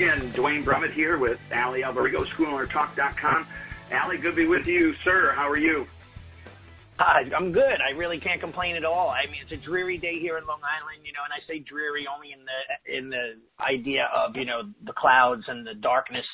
Again, Duane Brummett here with Allie Alberigo, SchoolownerTalk.com. Allie, good to be with you, sir. How are you? Hi, I'm good. I really can't complain at all. I mean, it's a dreary day here in Long Island, you know, and I say dreary only in the in the idea of you know the clouds and the darkness.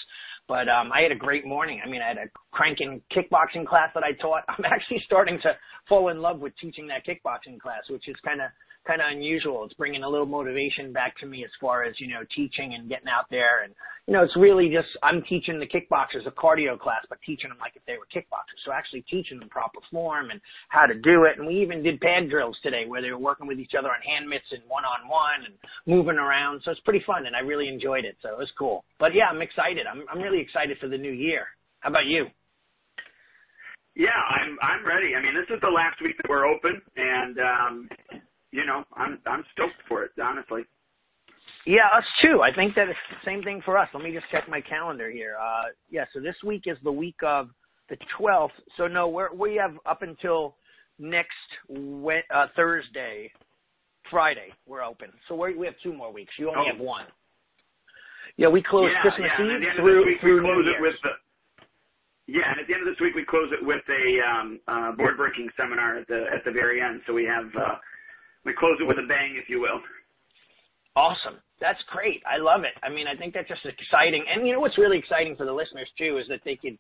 But um, I had a great morning. I mean, I had a cranking kickboxing class that I taught. I'm actually starting to fall in love with teaching that kickboxing class, which is kind of kind of unusual. It's bringing a little motivation back to me as far as, you know, teaching and getting out there. And, you know, it's really just, I'm teaching the kickboxers a cardio class, but teaching them like if they were kickboxers. So actually teaching them proper form and how to do it. And we even did pad drills today where they were working with each other on hand mitts and one on one and moving around. So it's pretty fun and I really enjoyed it. So it was cool. But yeah, I'm excited. I'm, I'm really excited for the new year. How about you? Yeah, I'm I'm ready. I mean, this is the last week that we're open, and um, you know, I'm I'm stoked for it, honestly. Yeah, us too. I think that it's the same thing for us. Let me just check my calendar here. Uh, yeah, so this week is the week of the 12th. So no, we're, we have up until next uh, Thursday, Friday. We're open. So we we have two more weeks. You only oh. have one. Yeah, we close yeah, Christmas yeah. Eve through week, through we close New it with the. Yeah, and at the end of this week we close it with a um, uh, board breaking seminar at the at the very end. So we have uh, we close it with a bang, if you will. Awesome. That's great. I love it. I mean, I think that's just exciting. And you know what's really exciting for the listeners too is that they could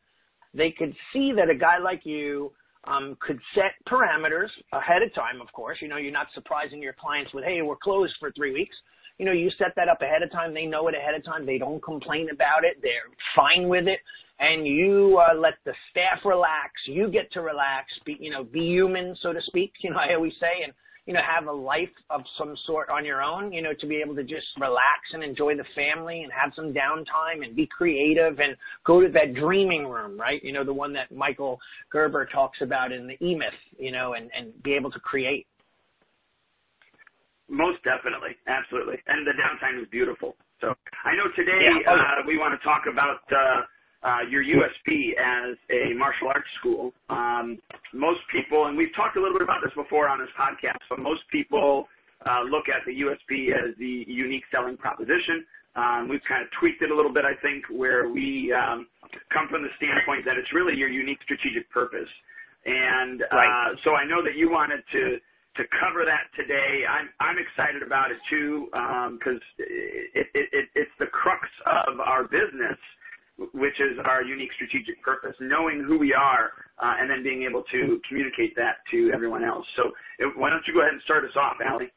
they could see that a guy like you um, could set parameters ahead of time. Of course, you know you're not surprising your clients with, "Hey, we're closed for three weeks." You know, you set that up ahead of time. They know it ahead of time. They don't complain about it. They're fine with it. And you uh, let the staff relax. You get to relax. Be you know, be human, so to speak. You know, I always say, and you know, have a life of some sort on your own, you know, to be able to just relax and enjoy the family and have some downtime and be creative and go to that dreaming room, right? You know, the one that Michael Gerber talks about in the E-Myth, you know, and, and be able to create. Most definitely. Absolutely. And the downtime is beautiful. So I know today yeah. oh, uh, we want to talk about uh, uh, your USP as a martial arts school. Um, most people, and we've talked a little bit about this before on this podcast, but most people uh, look at the USP as the unique selling proposition. Um, we've kind of tweaked it a little bit, I think, where we um, come from the standpoint that it's really your unique strategic purpose. And uh, right. so I know that you wanted to to cover that today. I'm I'm excited about it too because um, it, it, it, it's the crux of our business which is our unique strategic purpose, knowing who we are, uh, and then being able to communicate that to everyone else. So why don't you go ahead and start us off, Allie?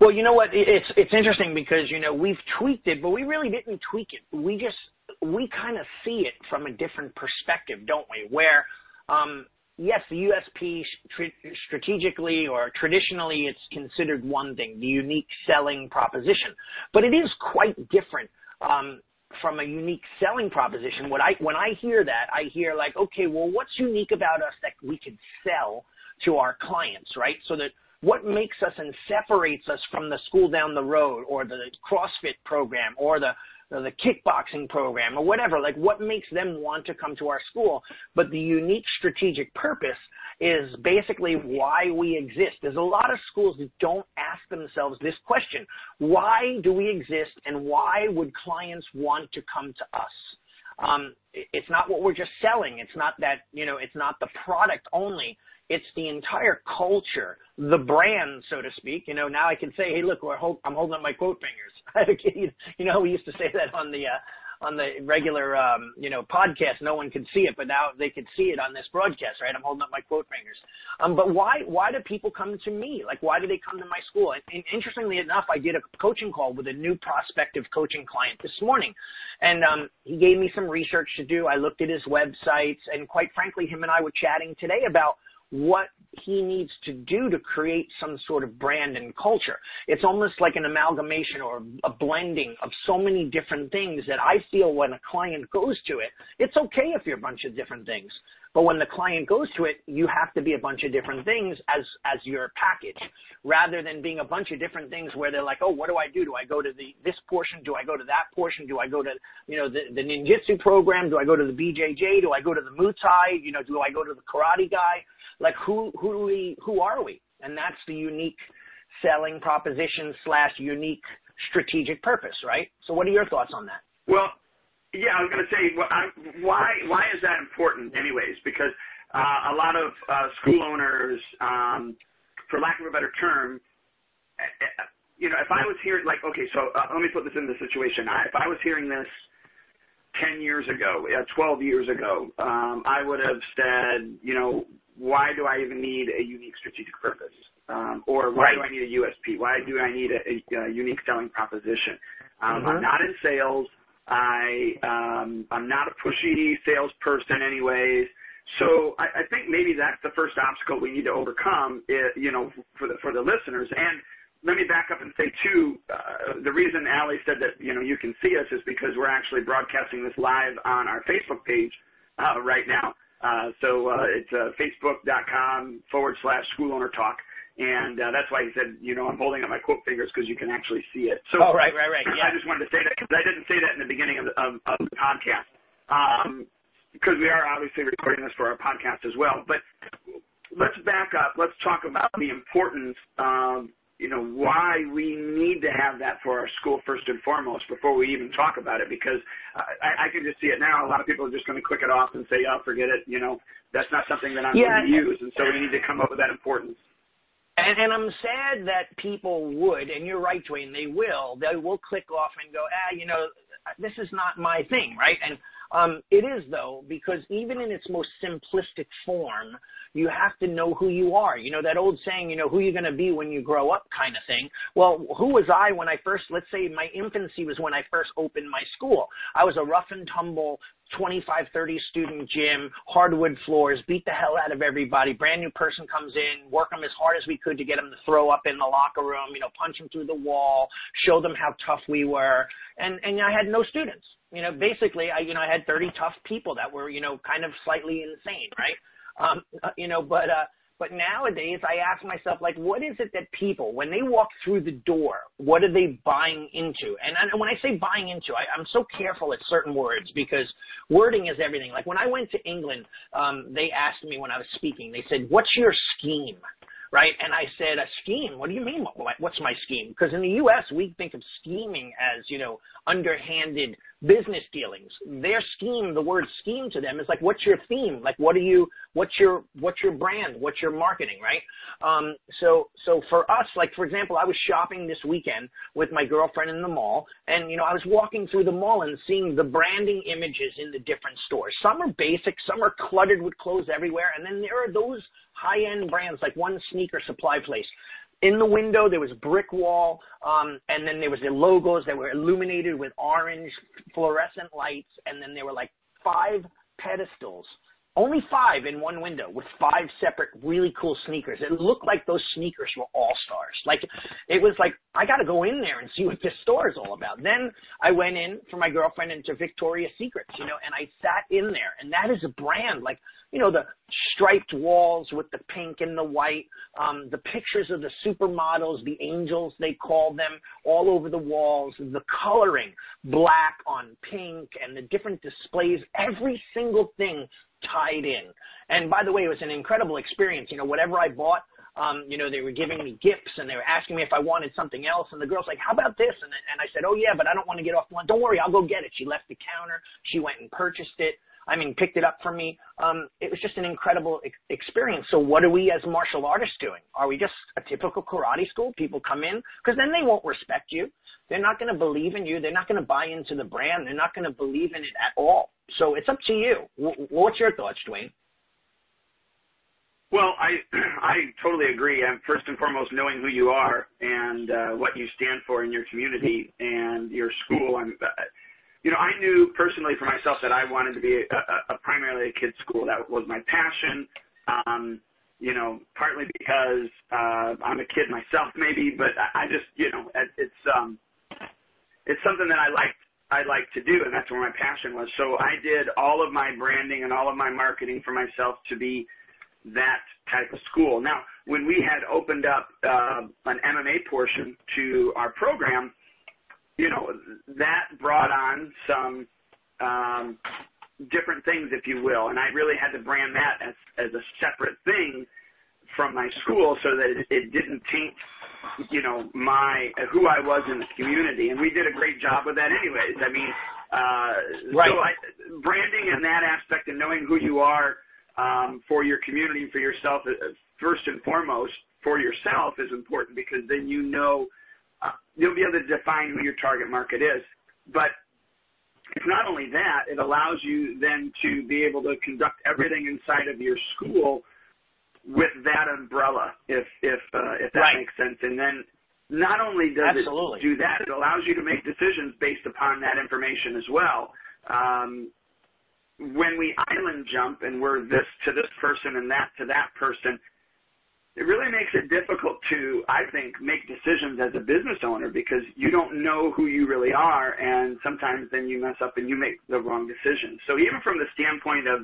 Well, you know what? It's it's interesting because you know we've tweaked it, but we really didn't tweak it. We just we kind of see it from a different perspective, don't we? Where um, yes, the USP strategically or traditionally it's considered one thing, the unique selling proposition, but it is quite different um, from a unique selling proposition, what I when I hear that, I hear like, okay, well, what's unique about us that we can sell to our clients, right? So that what makes us and separates us from the school down the road or the CrossFit program or the the kickboxing program or whatever, like what makes them want to come to our school. But the unique strategic purpose is basically why we exist. There's a lot of schools that don't ask themselves this question. Why do we exist and why would clients want to come to us? Um, it's not what we're just selling. It's not that, you know, it's not the product only. It's the entire culture, the brand, so to speak. You know, now I can say, hey, look, hold, I'm holding up my quote fingers. you know, we used to say that on the uh, on the regular um, you know podcast, no one could see it, but now they could see it on this broadcast, right? I'm holding up my quote fingers. Um, but why why do people come to me? Like why do they come to my school? And, and interestingly enough, I did a coaching call with a new prospective coaching client this morning, and um, he gave me some research to do. I looked at his websites, and quite frankly, him and I were chatting today about what he needs to do to create some sort of brand and culture. It's almost like an amalgamation or a blending of so many different things that I feel when a client goes to it, it's okay if you're a bunch of different things. But when the client goes to it, you have to be a bunch of different things as, as your package rather than being a bunch of different things where they're like, oh, what do I do? Do I go to the, this portion? Do I go to that portion? Do I go to, you know, the, the ninjutsu program? Do I go to the BJJ? Do I go to the Muay Thai? You know, do I go to the karate guy? Like who who do we who are we? And that's the unique selling proposition slash unique strategic purpose, right? So what are your thoughts on that? Well, yeah, I was going to say, why why is that important, anyways? Because uh, a lot of uh, school owners, um, for lack of a better term, eh, eh, you know, if I was hearing, like, okay, so uh, let me put this in the situation. I, if I was hearing this 10 years ago, uh, 12 years ago, um, I would have said, you know, why do I even need a unique strategic purpose? Um, or why right. do I need a USP? Why do I need a, a, a unique selling proposition? Um, mm-hmm. I'm not in sales. I um, I'm not a pushy salesperson, anyways. So I, I think maybe that's the first obstacle we need to overcome. It, you know, for the for the listeners. And let me back up and say too, uh, the reason Allie said that you know you can see us is because we're actually broadcasting this live on our Facebook page uh, right now. Uh, so uh, it's uh, facebook.com forward slash school owner talk. And uh, that's why he said, you know, I'm holding up my quote fingers because you can actually see it. So, oh, right, right, right. Yeah. I just wanted to say that because I didn't say that in the beginning of the, of, of the podcast. Um, because we are obviously recording this for our podcast as well. But let's back up. Let's talk about the importance of, you know, why we need to have that for our school first and foremost before we even talk about it. Because I, I can just see it now. A lot of people are just going to click it off and say, "Oh, forget it." You know, that's not something that I'm yeah. going to use. And so we need to come up with that importance. And, and I'm sad that people would, and you're right, Duane, they will. They will click off and go, ah, you know, this is not my thing, right? And um, it is though, because even in its most simplistic form, you have to know who you are. You know, that old saying, you know, who you're going to be when you grow up kind of thing. Well, who was I when I first, let's say my infancy was when I first opened my school. I was a rough and tumble 25, 30 student gym, hardwood floors, beat the hell out of everybody. Brand new person comes in, work them as hard as we could to get them to throw up in the locker room, you know, punch them through the wall, show them how tough we were. And, and I had no students. You know, basically, I, you know, I had 30 tough people that were, you know, kind of slightly insane, right? Um, uh, you know, but, uh, but nowadays, I ask myself, like, what is it that people, when they walk through the door, what are they buying into? And, and when I say buying into, I, I'm so careful at certain words because wording is everything. Like when I went to England, um, they asked me when I was speaking, they said, "What's your scheme?" right? And I said, a scheme? What do you mean? What's my scheme? Because in the U.S., we think of scheming as, you know, underhanded business dealings. Their scheme, the word scheme to them is like, what's your theme? Like, what are you, what's your, what's your brand? What's your marketing, right? Um, so, so for us, like, for example, I was shopping this weekend with my girlfriend in the mall and, you know, I was walking through the mall and seeing the branding images in the different stores. Some are basic, some are cluttered with clothes everywhere. And then there are those high end brands, like one sneaker supply place in the window there was brick wall um, and then there was the logos that were illuminated with orange fluorescent lights and then there were like five pedestals only five in one window with five separate really cool sneakers. It looked like those sneakers were all stars. Like it was like I got to go in there and see what this store is all about. Then I went in for my girlfriend into Victoria's Secrets, you know, and I sat in there, and that is a brand like you know, the striped walls with the pink and the white, um, the pictures of the supermodels, the angels they call them, all over the walls, the coloring, black on pink, and the different displays, every single thing tied in. And by the way, it was an incredible experience. You know, whatever I bought, um, you know, they were giving me gifts and they were asking me if I wanted something else. And the girl's like, how about this? And, and I said, oh yeah, but I don't want to get off the line. Don't worry, I'll go get it. She left the counter. She went and purchased it. I mean, picked it up for me. Um, it was just an incredible ex- experience. So what are we as martial artists doing? Are we just a typical karate school? People come in because then they won't respect you. They're not going to believe in you. They're not going to buy into the brand. They're not going to believe in it at all. So it's up to you. W- what's your thoughts, Duane? Well, I I totally agree. And first and foremost, knowing who you are and uh, what you stand for in your community and your school. I'm, uh, you know, I knew personally for myself that I wanted to be a, a, a primarily a kids school. That was my passion. Um, you know, partly because uh, I'm a kid myself, maybe, but I, just, you know, it's um, it's something that I liked I like to do, and that's where my passion was. So I did all of my branding and all of my marketing for myself to be that type of school. Now, when we had opened up uh, an MMA portion to our program, you know, that brought on some um, different things, if you will, and I really had to brand that as as a separate thing from my school so that it, it didn't taint you know, my who I was in the community, and we did a great job with that, anyways. I mean, uh, right. so I, branding in that aspect and knowing who you are um, for your community and for yourself, uh, first and foremost, for yourself is important because then you know you'll be able to define who your target market is. But it's not only that, it allows you then to be able to conduct everything inside of your school with that umbrella, if if uh, if that right. makes sense. And then not only does Absolutely. it do that, it allows you to make decisions based upon that information as well. Um, when we island jump and we're this to this person and that to that person, it really makes it difficult to, I think, make decisions as a business owner because you don't know who you really are, and sometimes then you mess up and you make the wrong decision. So even from the standpoint of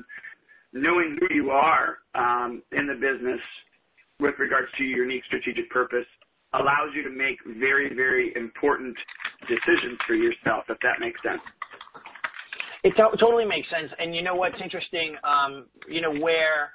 knowing who you are um, in the business with regards to your unique strategic purpose allows you to make very, very important decisions for yourself, if that makes sense. It to- totally makes sense. And you know what's interesting? Um, you know, where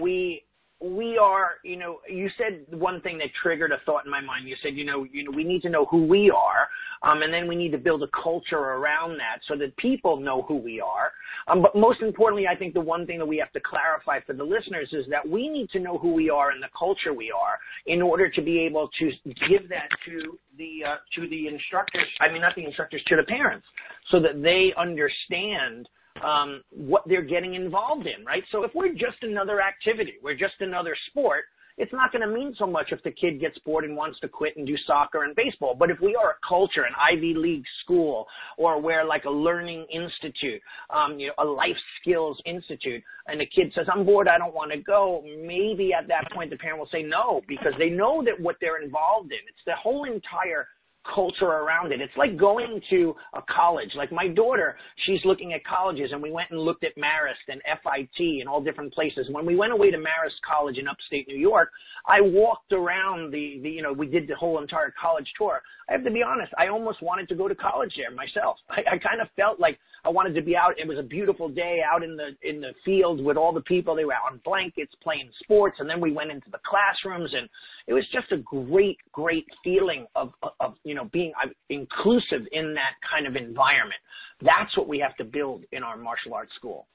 we we are, you know, you said one thing that triggered a thought in my mind. You said, you know, you know, we need to know who we are, um, and then we need to build a culture around that so that people know who we are. Um, but most importantly, I think the one thing that we have to clarify for the listeners is that we need to know who we are and the culture we are in order to be able to give that to the uh, to the instructors. I mean, not the instructors, to the parents, so that they understand um, what they're getting involved in, right? So if we're just another activity, we're just another sport, it's not going to mean so much if the kid gets bored and wants to quit and do soccer and baseball. But if we are a culture, an Ivy League school, or we're like a learning institute, um, you know, a life skills institute, and the kid says, I'm bored, I don't want to go, maybe at that point the parent will say no because they know that what they're involved in. It's the whole entire culture around it. It's like going to a college. Like my daughter, she's looking at colleges and we went and looked at Marist and FIT and all different places. When we went away to Marist College in upstate New York, I walked around the, the you know, we did the whole entire college tour. I have to be honest, I almost wanted to go to college there myself. I, I kind of felt like I wanted to be out. It was a beautiful day out in the, in the fields with all the people. They were out on blankets playing sports and then we went into the classrooms and it was just a great, great feeling of, of, you know, being inclusive in that kind of environment. That's what we have to build in our martial arts school.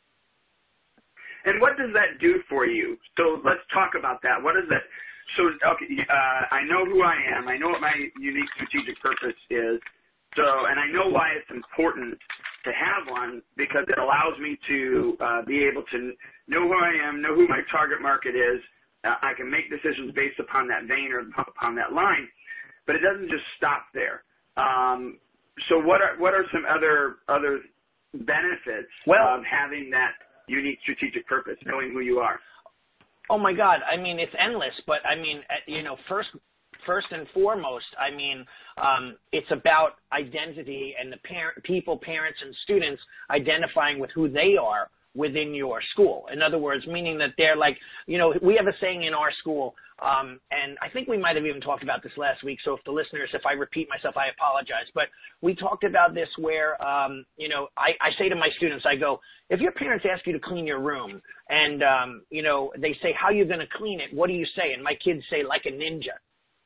And what does that do for you? So let's talk about that. What is that? So, okay, uh, I know who I am. I know what my unique strategic purpose is. So, and I know why it's important to have one because it allows me to uh, be able to know who I am, know who my target market is, uh, I can make decisions based upon that vein or upon that line, but it doesn't just stop there. Um, so what are what are some other other benefits well, of having that unique strategic purpose, knowing who you are? Oh my God! I mean, it's endless. But I mean, uh, you know, first first and foremost, I mean, um, it's about identity and the parent, people, parents, and students identifying with who they are within your school. In other words, meaning that they're like, you know, we have a saying in our school, um, and I think we might have even talked about this last week. So if the listeners, if I repeat myself, I apologize. But we talked about this where, um, you know, I, I say to my students, I go, if your parents ask you to clean your room and, um, you know, they say, how are you going to clean it? What do you say? And my kids say, like a ninja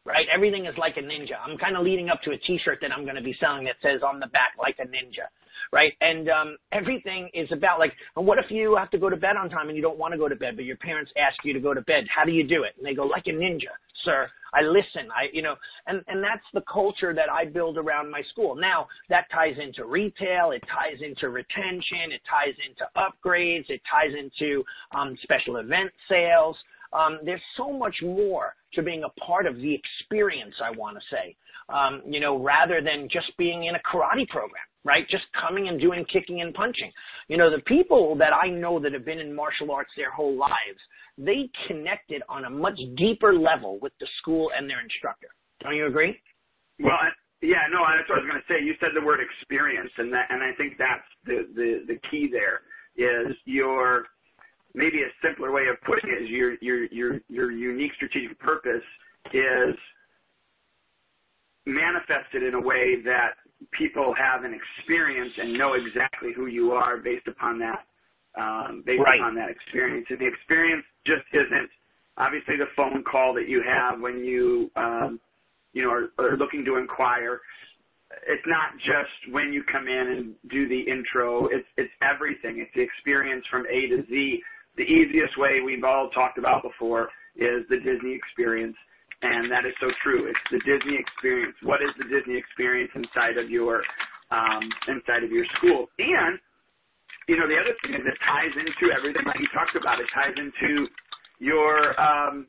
right? Everything is like a ninja. I'm kind of leading up to a T-shirt that I'm going to be selling that says on the back, like a ninja, right? And um, everything is about like, and what if you have to go to bed on time and you don't want to go to bed, but your parents ask you to go to bed? How do you do it? And they go, like a ninja, sir. I listen. I, you know, and and that's the culture that I build around my school. Now that ties into retail. It ties into retention. It ties into upgrades. It ties into um, special event sales. Um, there's so much more to being a part of the experience. I want to say, um, you know, rather than just being in a karate program right? Just coming and doing kicking and punching. You know, the people that I know that have been in martial arts their whole lives, they connected on a much deeper level with the school and their instructor. Don't you agree? Well, yeah, no, that's what I was going to say. You said the word experience, and that, and I think that's the the the key there is your maybe a simpler way of putting it is your your your your unique strategic purpose is manifested in a way that people have an experience and know exactly who you are based upon that um, based right. upon that experience. And the experience just isn't obviously the phone call that you have when you um, you know, are, are looking to inquire, it's not just when you come in and do the intro. It's it's everything. It's the experience from A to Z. The easiest way we've all talked about before is the Disney experience, and that is so true. It's the Disney experience. What is the Disney experience inside of your um, inside of your school? And you know, the other thing is it ties into everything that you talked about. It ties into your um,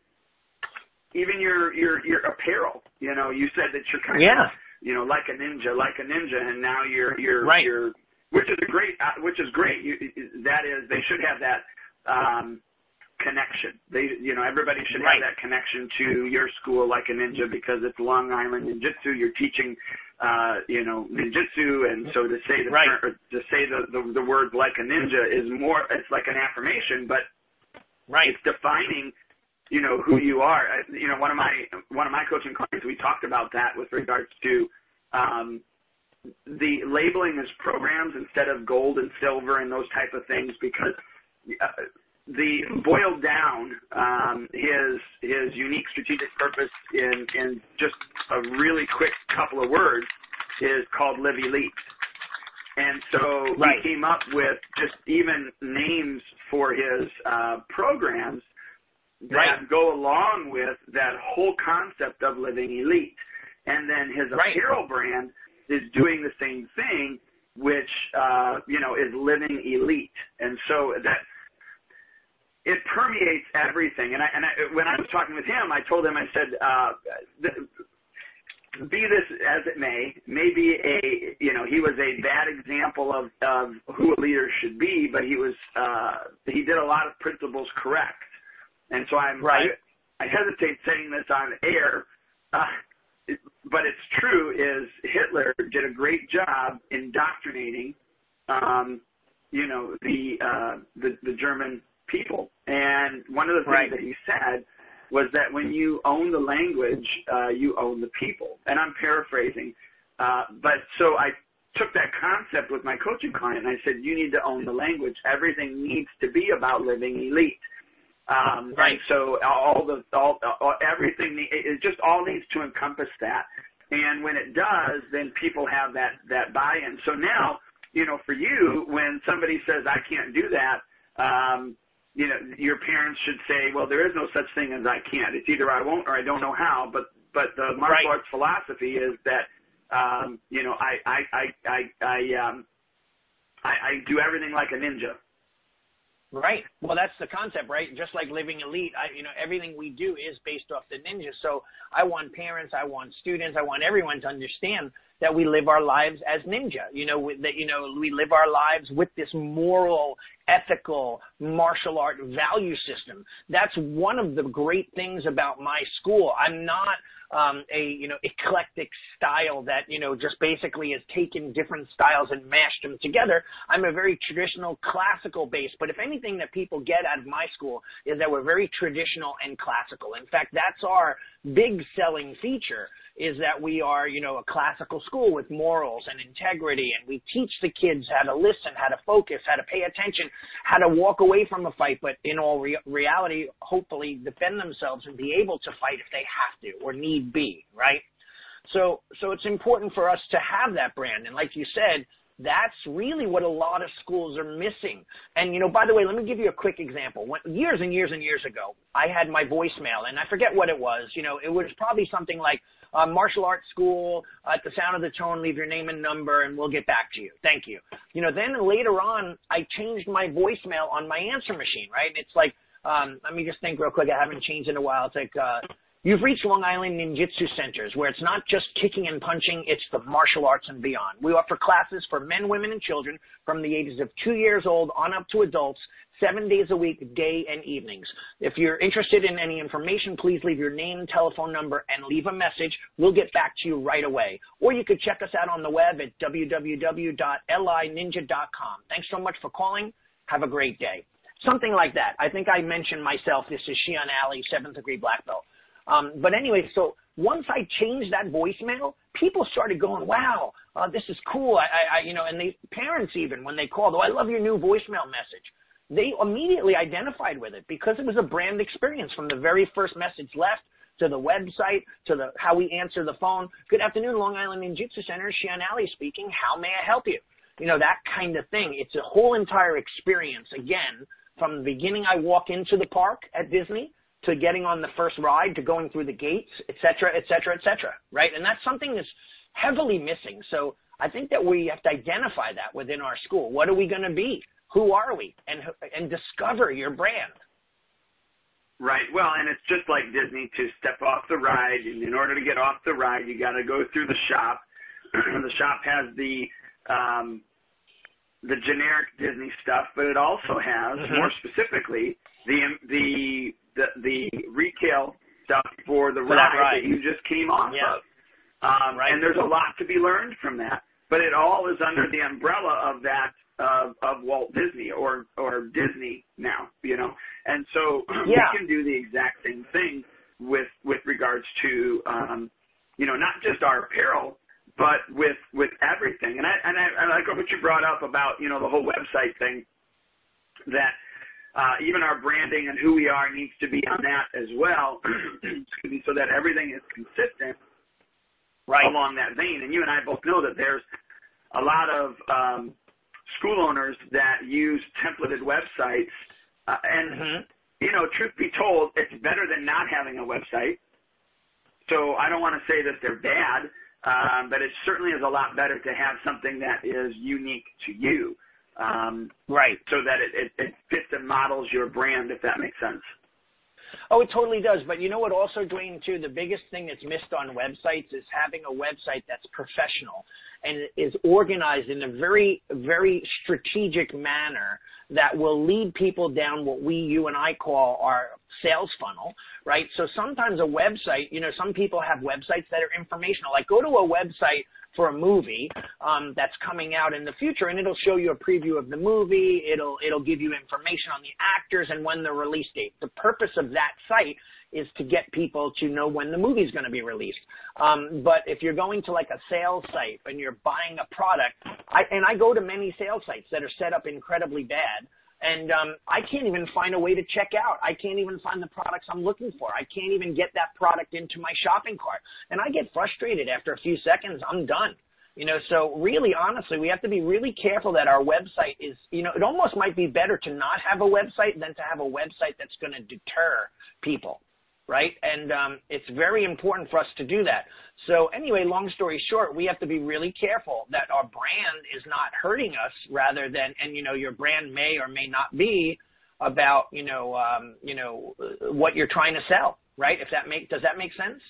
even your your your apparel. You know, you said that you're kind yeah. of you know like a ninja, like a ninja, and now you're you're right. you're which is a great uh, which is great. You, that is they should have that um, connection. They you know everybody should right. have that connection to your school like a ninja because it's Long Island Ninjutsu. You're teaching uh, you know ninjutsu, and so to say the right. term, to say the, the the word like a ninja is more it's like an affirmation, but right. it's defining you know who you are. You know, one of my one of my coaching clients, we talked about that with regards to um, the labeling as programs instead of gold and silver and those type of things because the boiled down um, his his unique strategic purpose in in just a really quick couple of words is called Live Elite. And so right. he came up with just even names for his uh, programs that right. go along with that whole concept of living elite. And then his right. apparel brand is doing the same thing, which uh, you know is living elite. And so that it permeates everything. And I, and I, when I was talking with him, I told him, I said, uh, be this as it may, maybe a you know he was a bad example of of who a leader should be, but he was uh, he did a lot of principles correct. And so I'm right. I, I hesitate saying this on air, uh, it, but it's true. Is Hitler did a great job indoctrinating, um, you know, the uh, the the German people. And one of the things right. that he said was that when you own the language, uh, you own the people. And I'm paraphrasing, uh, but so I took that concept with my coaching client and I said, you need to own the language. Everything needs to be about living elite. Um, right. So all the all, all everything it just all needs to encompass that. And when it does, then people have that that buy-in. So now, you know, for you, when somebody says I can't do that, um, you know, your parents should say, well, there is no such thing as I can't. It's either I won't or I don't know how. But but the martial right. arts philosophy is that um, you know I I I I I, um, I I do everything like a ninja. Right. Well, that's the concept, right? Just like living elite, I, you know, everything we do is based off the ninja. So I want parents, I want students, I want everyone to understand that we live our lives as ninja. You know, that you know we live our lives with this moral, ethical martial art value system. That's one of the great things about my school. I'm not um, a you know eclectic style that you know just basically has taken different styles and mashed them together. I'm a very traditional classical base, but if anything that people get out of my school is that we're very traditional and classical. In fact, that's our big selling feature is that we are, you know, a classical school with morals and integrity, and we teach the kids how to listen, how to focus, how to pay attention, how to walk away from a fight, but in all re- reality, hopefully defend themselves and be able to fight if they have to or need be, right? So, so it's important for us to have that brand, and like you said, that's really what a lot of schools are missing. And you know, by the way, let me give you a quick example. When, years and years and years ago, I had my voicemail, and I forget what it was. You know, it was probably something like uh, martial arts school. Uh, at the sound of the tone, leave your name and number, and we'll get back to you. Thank you. You know, then later on, I changed my voicemail on my answer machine. Right? It's like, um, let me just think real quick. I haven't changed in a while. It's like. Uh, You've reached Long Island Ninjutsu Centers, where it's not just kicking and punching, it's the martial arts and beyond. We offer classes for men, women, and children from the ages of two years old on up to adults, seven days a week, day and evenings. If you're interested in any information, please leave your name, telephone number, and leave a message. We'll get back to you right away. Or you could check us out on the web at www.lininja.com. Thanks so much for calling. Have a great day. Something like that. I think I mentioned myself. This is Shihan Allie, seventh degree black belt. Um, but anyway, so once I changed that voicemail, people started going, "Wow, uh, this is cool." I, I, you know, and the parents even when they called, "Oh, I love your new voicemail message." They immediately identified with it because it was a brand experience from the very first message left to the website, to the how we answer the phone. Good afternoon, Long Island Ninjutsu Center. Shihan Allie speaking. How may I help you? You know, that kind of thing. It's a whole entire experience. Again, from the beginning I walk into the park at Disney to getting on the first ride to going through the gates, et cetera, et cetera, et cetera. Right? And that's something that's heavily missing. So I think that we have to identify that within our school. What are we going to be? Who are we? And and discover your brand. Right. Well, and it's just like Disney to step off the ride. And in order to get off the ride, you got to go through the shop. the shop has the um, the generic Disney stuff, but it also has mm-hmm. more specifically the the the, the retail stuff for the ride, ride, that you just came off yeah. of. Um, right. And there's a lot to be learned from that, but it all is under the umbrella of that of, of Walt Disney or or Disney now, you know. And so yeah. we can do the exact same thing with with regards to um, you know not just our apparel, but with with everything. And I and I, I like what you brought up about you know the whole website thing that. Uh, even our branding and who we are needs to be on that as well, so that everything is consistent right. along that vein. And you and I both know that there's a lot of um, school owners that use templated websites. Uh, and, mm-hmm. you know, truth be told, it's better than not having a website. So I don't want to say that they're bad, um, but it certainly is a lot better to have something that is unique to you. Um, right. So that it, it, it fits and models your brand, if that makes sense. Oh, it totally does. But you know what also, Duane, too, the biggest thing that's missed on websites is having a website that's professional and is organized in a very, very strategic manner that will lead people down what we, you and I call our sales funnel, right? So sometimes a website, you know, some people have websites that are informational. Like go to a website for a movie um, that's coming out in the future, and it'll show you a preview of the movie. It'll it'll give you information on the actors and when the release date. The purpose of that site is to get people to know when the movie's going to be released. Um, but if you're going to like a sales site and you're buying a product, I, and I go to many sales sites that are set up incredibly bad, and um, I can't even find a way to check out. I can't even find the products I'm looking for. I can't even get that product into my shopping cart, and I get frustrated after a few seconds. I'm done. You know, so really, honestly, we have to be really careful that our website is, you know, it almost might be better to not have a website than to have a website that's going to deter people right? And um, it's very important for us to do that. So anyway, long story short, we have to be really careful that our brand is not hurting us rather than, and you know, your brand may or may not be about, you know, um, you know, what you're trying to sell, right? If that make, does that make sense?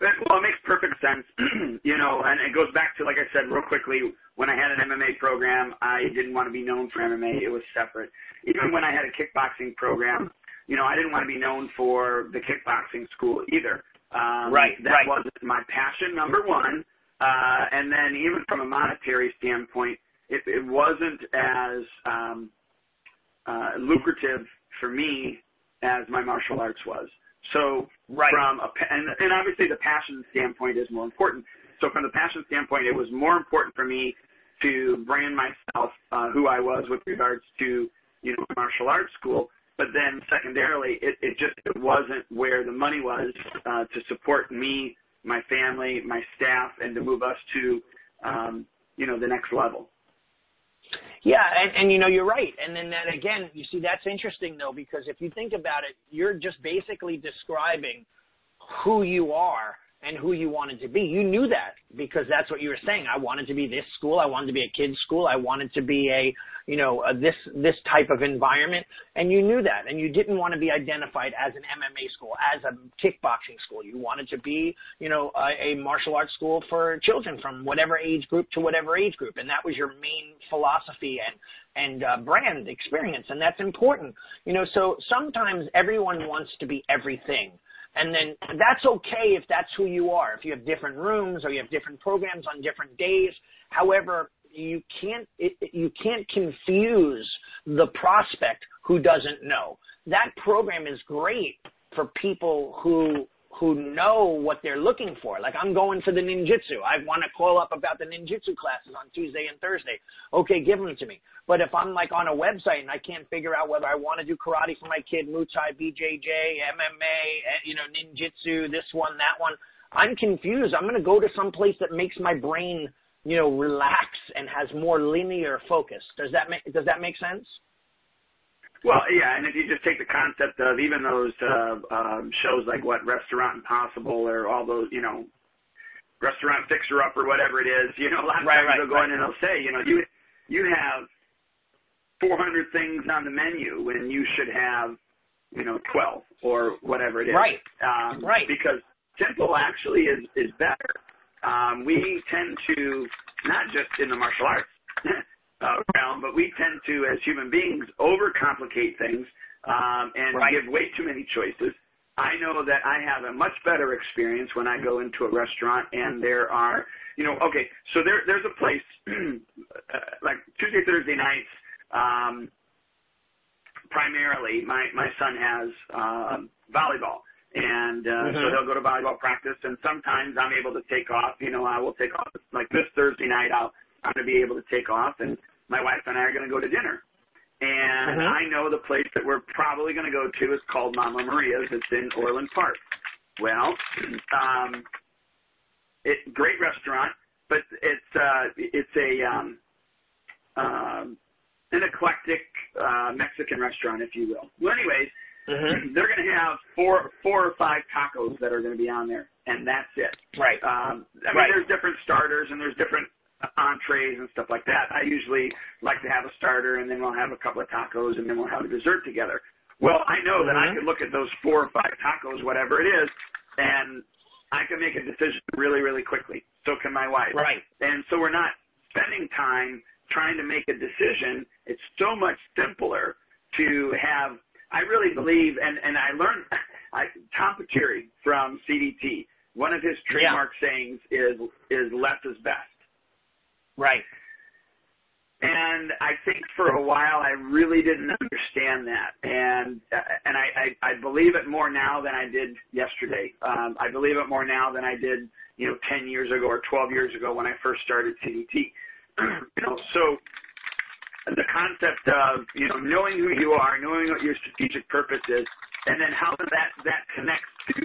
Well, it makes perfect sense, you know, and it goes back to, like I said, real quickly, when I had an MMA program, I didn't want to be known for MMA. It was separate. Even when I had a kickboxing program, you know, I didn't want to be known for the kickboxing school either. Um, right. That right. wasn't my passion, number one. Uh, and then even from a monetary standpoint, it, it wasn't as um, uh, lucrative for me as my martial arts was. So right. from a and, and obviously the passion standpoint is more important. So from the passion standpoint, it was more important for me to brand myself uh, who I was with regards to you know martial arts school but then secondarily, it, it just it wasn't where the money was uh, to support me, my family, my staff, and to move us to, um, you know, the next level. Yeah, and, and you know you're right. And then that again, you see that's interesting though because if you think about it, you're just basically describing who you are and who you wanted to be. You knew that because that's what you were saying. I wanted to be this school. I wanted to be a kids school. I wanted to be a, you know, a, this this type of environment, and you knew that, and you didn't want to be identified as an MMA school, as a kickboxing school. You wanted to be, you know, a, a martial arts school for children from whatever age group to whatever age group, and that was your main philosophy and and uh, brand experience, and that's important. You know, so sometimes everyone wants to be everything and then that's okay if that's who you are. If you have different rooms or you have different programs on different days. However, you can't it, you can't confuse the prospect who doesn't know. That program is great for people who who know what they're looking for. Like I'm going for the ninjutsu. I want to call up about the ninjutsu classes on Tuesday and Thursday. Okay, give them to me. But if I'm like on a website and I can't figure out whether I want to do karate for my kid, Muay Thai, BJJ, MMA, you know, ninjutsu, this one, that one, I'm confused. I'm going to go to some place that makes my brain, you know, relax and has more linear focus. Does that make does that make sense? Well, yeah, and if you just take the concept of even those uh, um, shows like what Restaurant Impossible or all those, you know, Restaurant Fixer Up or whatever it is, you know, a lot of right, times right, they'll go right. in and they'll say, you know, you you have 400 things on the menu when you should have, you know, 12 or whatever it is. Right. Um, right. Because simple actually is is better. Um, we tend to not just in the martial arts. uh, realm, but we tend to, as human beings, overcomplicate things um, and right. give way too many choices. I know that I have a much better experience when I go into a restaurant and there are, you know, okay, so there there's a place uh, like Tuesday Thursday nights. Um, primarily, my my son has uh, volleyball, and uh, mm-hmm. so they'll go to volleyball practice. And sometimes I'm able to take off. You know, I will take off. Like this Thursday night, I'll I'm going to be able to take off, and my wife and I are going to go to dinner. And Mhm. I know the place that we're probably going to go to is called Mama Maria's. It's in Orland Park. Well, um, it great restaurant, but it's uh, it's a um, um, an eclectic uh, Mexican restaurant, if you will. Well, anyways, Mhm. they're going to have four four or five tacos that are going to be on there, and that's it. Right. Um, I mean, Right. there's different starters and there's different entrees and stuff like that. I usually like to have a starter and then we'll have a couple of tacos and then we'll have a dessert together. Well, I know that I Mhm. could look at those four or five tacos, whatever it is, and I can make a decision really, really quickly. So can my wife. Right. And so we're not spending time trying to make a decision. It's so much simpler to have. I really believe, and and I learned. I, Tom Patire from CDT. One of his trademark sayings is is less is best. Right. And I think for a while I really didn't understand that, and and I, I I believe it more now than I did yesterday. Um, I believe it more now than I did, you know, 10 years ago or 12 years ago when I first started CDT. you know, so the concept of you know knowing who you are, knowing what your strategic purpose is, and then how that that connects to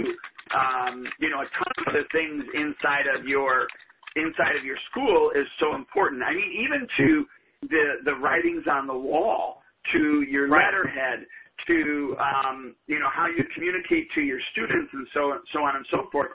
um, you know a ton of other things inside of your inside of your school is so important. I mean, even to the the writings on the wall, to your letterhead, to um, you know how you communicate to your students, and so and so on and so forth.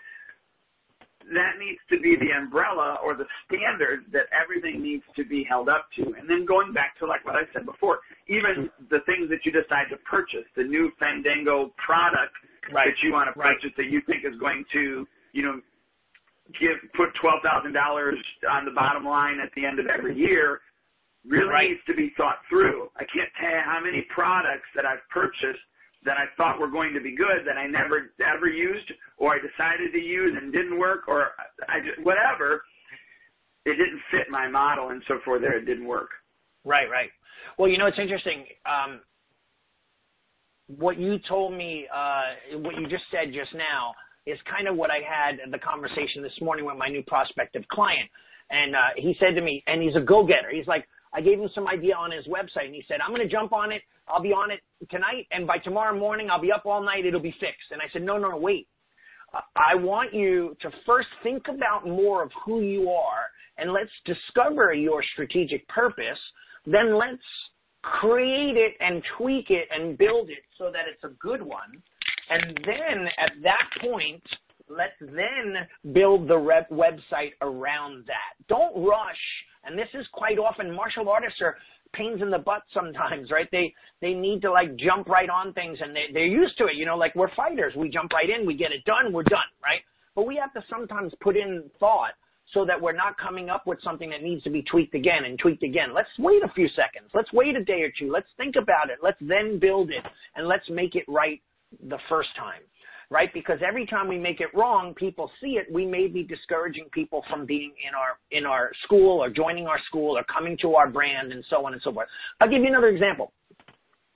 That needs to be the umbrella or the standard that everything needs to be held up to. And then going back to like what I said before, even the things that you decide to purchase, the new Fandango product Right. that you want to Right. purchase that you think is going to, you know, give put twelve thousand dollars on the bottom line at the end of every year really Right. needs to be thought through. I can't tell you how many products that I've purchased that I thought were going to be good that I never ever used or I decided to use and didn't work or I just whatever. It didn't fit my model and so forth there it didn't work. Right, right. Well, you know, it's interesting. Um, what you told me, uh, what you just said just now, is kind of what I had in the conversation this morning with my new prospective client. And uh, he said to me, and he's a go-getter. He's like, I gave him some idea on his website, and he said, I'm going to jump on it. I'll be on it tonight, and by tomorrow morning, I'll be up all night. It'll be fixed. And I said, No, no, no, wait. I want you to first think about more of who you are, and let's discover your strategic purpose. Then let's create it and tweak it and build it so that it's a good one. And then at that point, let's then build the rep website around that. Don't rush. And this is quite often martial artists are pains in the butt sometimes, right? They they need to like jump right on things and they they're used to it, you know, like we're fighters. We jump right in, we get it done, we're done, right? But we have to sometimes put in thought so that we're not coming up with something that needs to be tweaked again and tweaked again. Let's wait a few seconds. Let's wait a day or two. Let's think about it. Let's then build it and let's make it right the first time, right? Because every time we make it wrong, people see it. We may be discouraging people from being in our in our school or joining our school or coming to our brand and so on and so forth. I'll give you another example.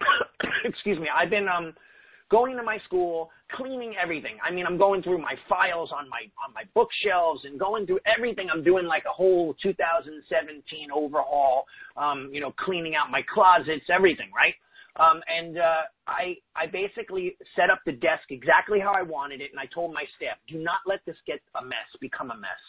Excuse me. I've been um, going to my school, cleaning everything. I mean, I'm going through my files on my on my bookshelves and going through everything. I'm doing like a whole 2017 overhaul. Um, you know, cleaning out my closets, everything, right? Um, and uh, I I basically set up the desk exactly how I wanted it, and I told my staff, do not let this get a mess, become a mess.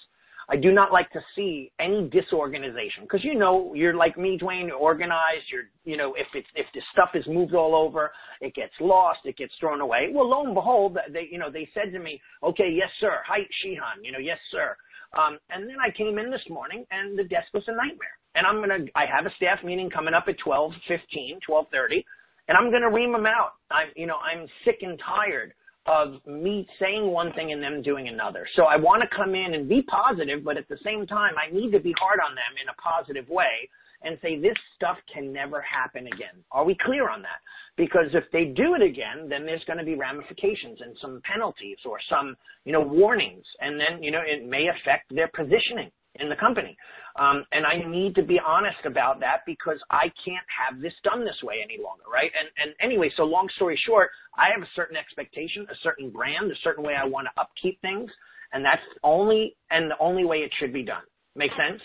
I do not like to see any disorganization because you know you're like me, Duane. You're organized. You're you know if it's if the stuff is moved all over, it gets lost, it gets thrown away. Well, lo and behold, they you know they said to me, okay, yes sir, hi Shihan, you know yes sir. Um, and then I came in this morning and the desk was a nightmare. And I'm gonna I have a staff meeting coming up at 12:15, 12:30, and I'm gonna ream them out. I'm you know I'm sick and tired of me saying one thing and them doing another. So I want to come in and be positive, but at the same time, I need to be hard on them in a positive way and say this stuff can never happen again. Are we clear on that? Because if they do it again, then there's going to be ramifications and some penalties or some, you know, warnings. And then, you know, it may affect their positioning in the company. Um, and I need to be honest about that because I can't have this done this way any longer, right? And, and anyway, so long story short, I have a certain expectation, a certain brand, a certain way I want to upkeep things, and that's only and the only way it should be done. Make sense?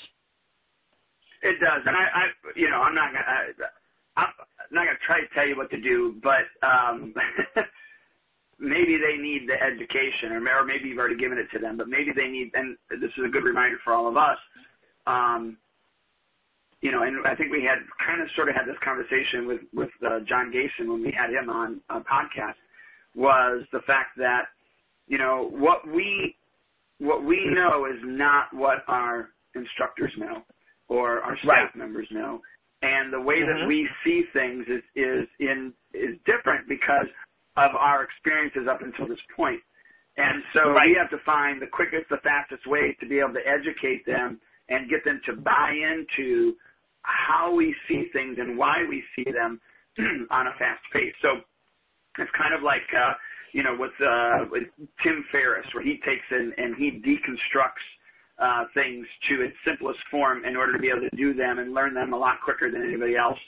It does, and I, I you know, I'm not gonna, I, I'm not gonna try to tell you what to do, but um, maybe they need the education, or, maybe you've already given it to them, but maybe they need, and this is a good reminder for all of us um, you know, and I think we had kind of sort of had this conversation with with uh, John Gayson when we had him on a podcast was the fact that you know what we what we know is not what our instructors know or our staff right. members know, and the way mm-hmm. that we see things is is in is different because of our experiences up until this point. And so right. we have to find the quickest, the fastest way to be able to educate them and get them to buy into how we see things and why we see them on a fast pace. So it's kind of like uh, you know with, uh, with Tim Ferriss, where he takes in and he deconstructs uh, things to its simplest form in order to be able to do them and learn them a lot quicker than anybody else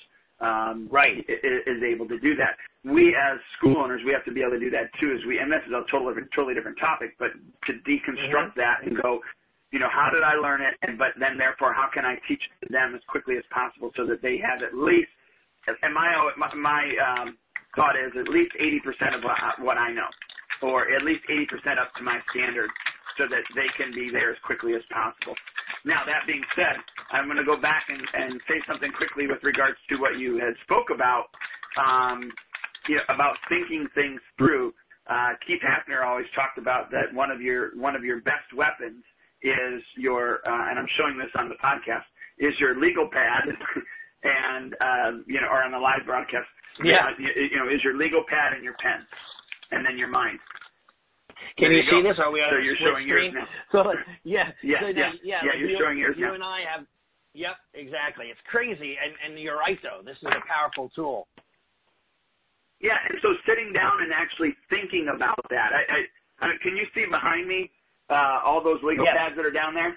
um, right is able to do that. We as school owners, we have to be able to do that too. As we, and this is a totally totally different topic, but to deconstruct mm-hmm. that and go, you know, how did I learn it? And but then therefore, how can I teach it to them as quickly as possible so that they have at least, and my my, my um, thought is at least 80% of what, what I know, or at least 80% up to my standard, so that they can be there as quickly as possible. Now that being said, I'm going to go back and, and say something quickly with regards to what you had spoke about, um, you know, about thinking things through. Uh, Keith Hafner always talked about that one of your one of your best weapons is your, uh, and I'm showing this on the podcast, is your legal pad, and uh, you know, or on the live broadcast. Yeah. You, you know, is your legal pad and your pen, and then your mind. Can you, you see this? Are we on so you're showing screen? yours now. So yeah, yeah, so yeah, yeah, yeah. You're you, showing yours you now. and I have. Yep, exactly. It's crazy, and and you're right though. This is a powerful tool. Yeah, and so sitting down and actually thinking about that. I, I, I can you see behind me? uh, all those legal yes. pads that are down there?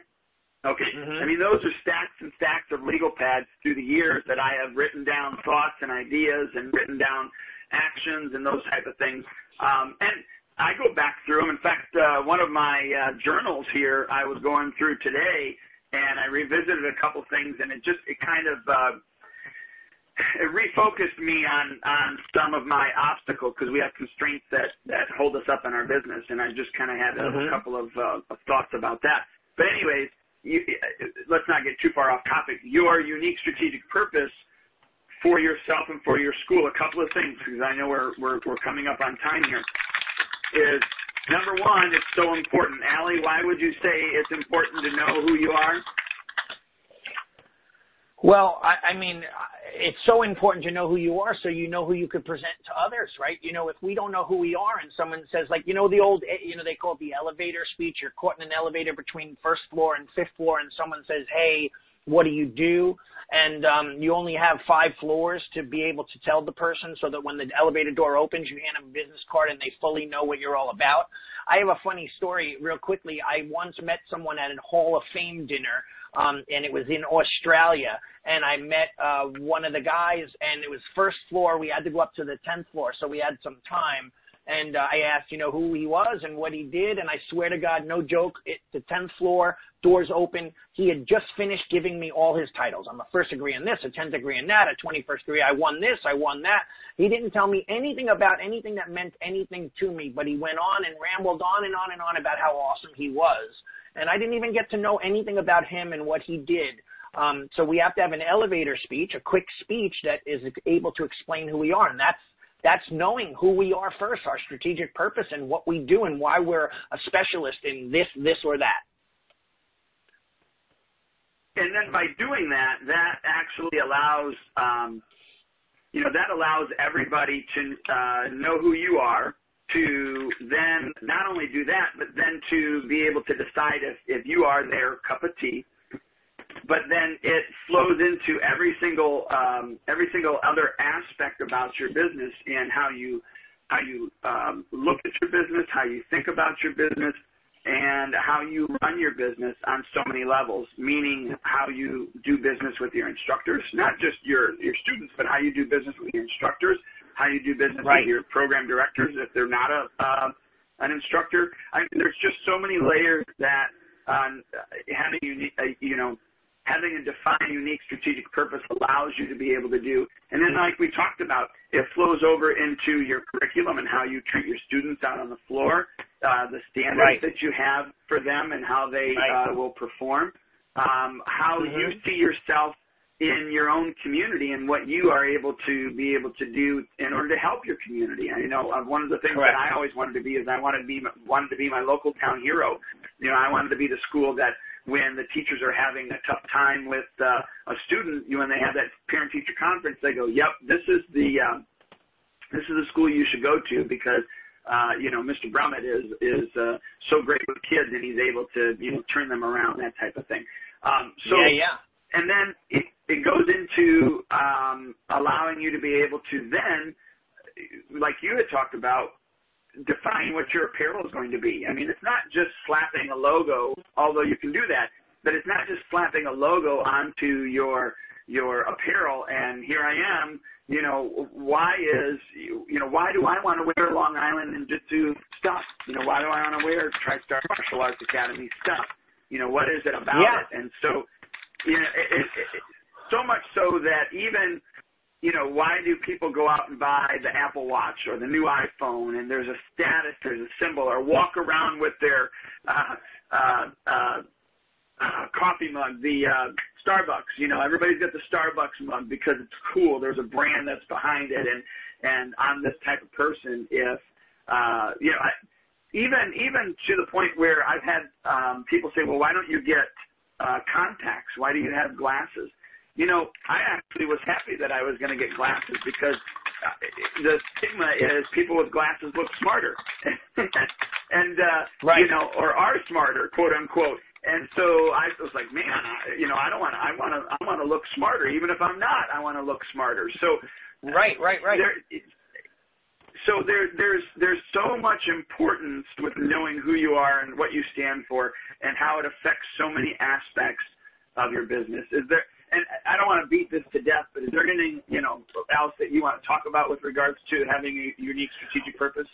Okay. Mm-hmm. I mean, those are stacks and stacks of legal pads through the years that I have written down thoughts and ideas and written down actions and those type of things. Um, and I go back through them. In fact, uh, one of my uh, journals here I was going through today, and I revisited a couple things, and it just it kind of uh, it refocused me on on some of my obstacles because we have constraints that that hold us up in our business, and I just kind of had a, mm-hmm. a couple of, uh, of thoughts about that. But anyways, you, let's not get too far off topic. Your unique strategic purpose for yourself and for your school. A couple of things because I know we're we're we're coming up on time here. Is number one, it's so important. Allie, why would you say it's important to know who you are? Well, I, I mean, it's so important to know who you are so you know who you could present to others, right? You know, if we don't know who we are and someone says like, you know, the old, eh, you know, they call it the elevator speech. You're caught in an elevator between first floor and fifth floor and someone says, hey, what do you do? And um, you only have five floors to be able to tell the person so that when the elevator door opens, you hand them a business card and they fully know what you're all about. I have a funny story real quickly. I once met someone at a Hall of Fame dinner um, and it was in Australia. And I met uh, one of the guys, and it was first floor. We had to go up to the tenth floor, so we had some time. and uh, I asked, you know, who he was and what he did, and I swear to God, no joke, it, the 10th floor, doors open. He had just finished giving me all his titles. I'm a first degree in this, a 10th degree in that, a 21st degree. I won this, I won that. He didn't tell me anything about anything that meant anything to me, but he went on and rambled on and on and on about how awesome he was. And I didn't even get to know anything about him and what he did. Um, so we have to have an elevator speech, a quick speech that is able to explain who we are. And that's that's knowing who we are first, our strategic purpose and what we do and why we're a specialist in this, this or that. And then by doing that, that actually allows, um, you know, that allows everybody to uh, know who you are, to then not only do that, but then to be able to decide if, if you are their cup of tea, but then it flows into every single um, every single other aspect about your business and how you how you um, look at your business, how you think about your business, and how you run your business on so many levels. Meaning how you do business with your instructors, not just your your students, but how you do business with your instructors, how you do business right. with your program directors if they're not a uh, an instructor. I mean, there's just so many layers that um, having you, uh, you know having a defined, unique strategic purpose allows you to be able to do. And then, like we talked about, it flows over into your curriculum and how you treat your students out on the floor, uh, the standards right. that you have for them and how they right. uh, will perform, um, how mm-hmm. you see yourself in your own community and what you are able to be able to do in order to help your community. I know uh, one of the things Correct. that I always wanted to be is I wanted to be wanted to be my local town hero. You know, I wanted to be the school that when the teachers are having a tough time with uh, a student, you, when they have that parent-teacher conference, they go, "Yep, this is the um, this is the school you should go to because." Uh, you know, Mr. Brummett is is uh, so great with kids, and he's able to you know turn them around, that type of thing. Um, so, yeah, yeah. And then it, it goes into um, allowing you to be able to then, like you had talked about, define what your apparel is going to be. I mean, it's not just slapping a logo, although you can do that, but it's not just slapping a logo onto your your apparel and here I am, you know, why is you know, why do I want to wear Long Island Ninjutsu stuff? You know, why do I want to wear TriStar Martial Arts Academy stuff? You know, what is it about yeah. it? And so you know, it, it, it, so much so that even you know, why do people go out and buy the Apple Watch or the new iPhone and there's a status, there's a symbol, or walk around with their uh, uh, uh, uh, coffee mug, the uh, Starbucks. You know, everybody's got the Starbucks mug because it's cool. There's a brand that's behind it, and and I'm this type of person. If uh, you know, I, even even to the point where I've had um, people say, well, why don't you get uh, contacts? Why do you have glasses? You know, I actually was happy that I was going to get glasses because uh, the stigma is people with glasses look smarter, and uh, right. you know, or are smarter, quote unquote. And so I was like, man, I, you know, I don't want to. I want to. I want to look smarter, even if I'm not. I want to look smarter. So, right, right, right. There, so there, there's there's so much importance with knowing who you are and what you stand for, and how it affects so many aspects of your business. Is there and I don't want to beat this to death, but is there anything, you know, else that you want to talk about with regards to having a unique strategic purpose?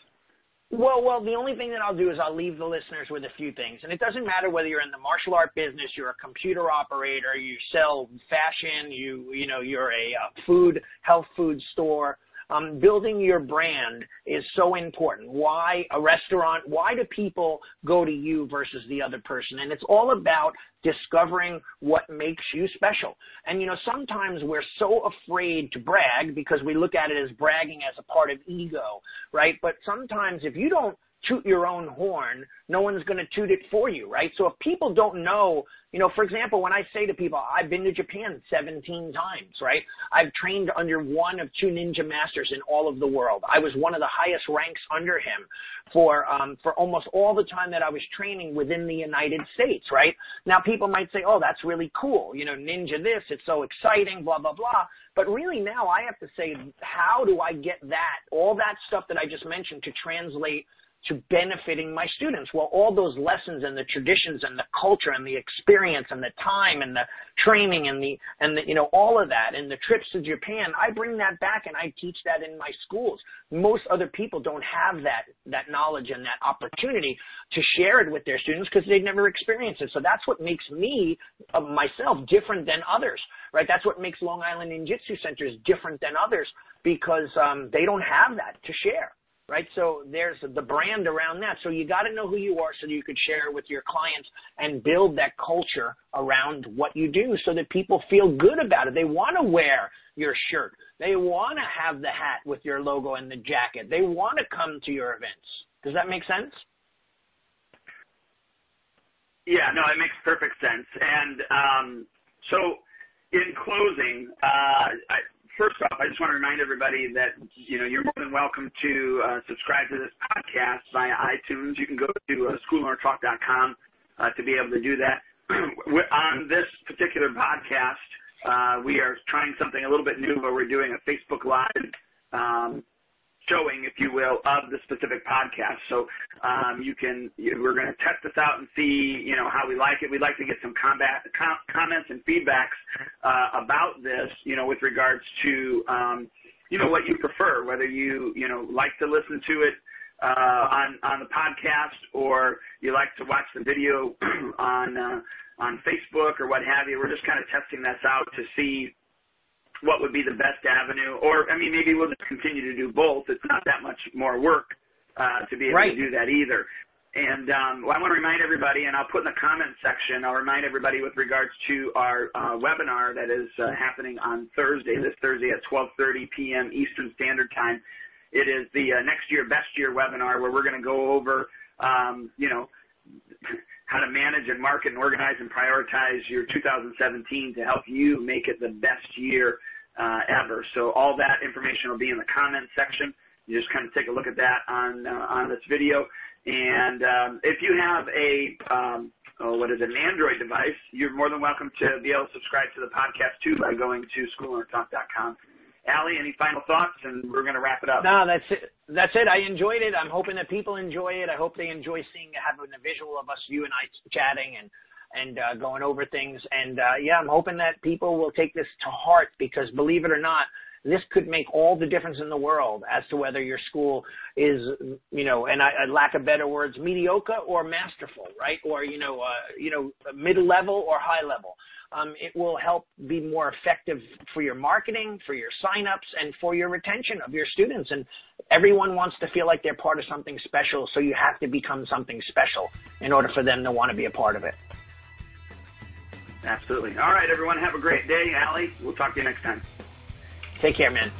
Well, well, the only thing that I'll do is I'll leave the listeners with a few things. And it doesn't matter whether you're in the martial art business, you're a computer operator, you sell fashion, you, you know, you're a uh, food, health food store, um, building your brand is so important. Why a restaurant? Why do people go to you versus the other person? And it's all about discovering what makes you special. And you know, sometimes we're so afraid to brag because we look at it as bragging as a part of ego, right? But sometimes if you don't toot your own horn, no one's going to toot it for you, right? So if people don't know, you know, for example, when I say to people, I've been to Japan 17 times, right? I've trained under one of two ninja masters in all of the world. I was one of the highest ranks under him for um, for almost all the time that I was training within the United States, right? Now people might say, "Oh, that's really cool." You know, ninja this, it's so exciting, blah blah blah. But really now I have to say, how do I get that all that stuff that I just mentioned to translate to benefiting my students. Well, all those lessons and the traditions and the culture and the experience and the time and the training and the, and the, you know, all of that and the trips to Japan, I bring that back and I teach that in my schools. Most other people don't have that, that knowledge and that opportunity to share it with their students because they've never experienced it. So that's what makes me, uh, myself, different than others, right? That's what makes Long Island Ninjutsu Centers different than others because um, they don't have that to share right? So there's the brand around that. So you got to know who you are so that you could share with your clients and build that culture around what you do so that people feel good about it. They want to wear your shirt. They want to have the hat with your logo and the jacket. They want to come to your events. Does that make sense? Yeah, no, it makes perfect sense. And um, so, in closing, uh, I, first off, I just want to remind everybody that you know you're more than welcome to uh, subscribe to this podcast via iTunes. You can go to uh, uh, to be able to do that. On this particular podcast, uh, we are trying something a little bit new where we're doing a Facebook Live um, showing, if you will, of the specific podcast. So um, you can, we're going to test this out and see, you know, how we like it. We'd like to get some combat, com- comments and feedbacks uh, about this, you know, with regards to, um, you know, what you prefer, whether you, you know, like to listen to it uh, on on the podcast or you like to watch the video on uh, on Facebook or what have you. We're just kind of testing this out to see what would be the best avenue, or I mean, maybe we'll just continue to do both. It's not that much more work uh, to be able right. to do that either. And um, well, I want to remind everybody, and I'll put in the comment section, I'll remind everybody with regards to our uh, webinar that is uh, happening on Thursday, this Thursday at 12:30 p.m. Eastern Standard Time. It is the uh, next year best year webinar where we're going to go over, um, you know, how to manage and market and organize and prioritize your 2017 to help you make it the best year uh, ever. So all that information will be in the comment section. You just kind of take a look at that on uh, on this video. And um, if you have a um, oh, what is it, an Android device, you're more than welcome to be able to subscribe to the podcast too by going to schoollearntalk.com Allie, any final thoughts? And we're going to wrap it up. No, that's it. That's it. I enjoyed it. I'm hoping that people enjoy it. I hope they enjoy seeing having a visual of us, you and I, chatting and and uh, going over things. And uh, yeah, I'm hoping that people will take this to heart because, believe it or not, this could make all the difference in the world as to whether your school is, you know, and I, I lack of better words, mediocre or masterful, right? Or you know, uh, you know, mid level or high level um, it will help be more effective for your marketing, for your signups, and for your retention of your students. And everyone wants to feel like they're part of something special, so you have to become something special in order for them to want to be a part of it. Absolutely. All right, everyone, have a great day. Allie, we'll talk to you next time. Take care, man.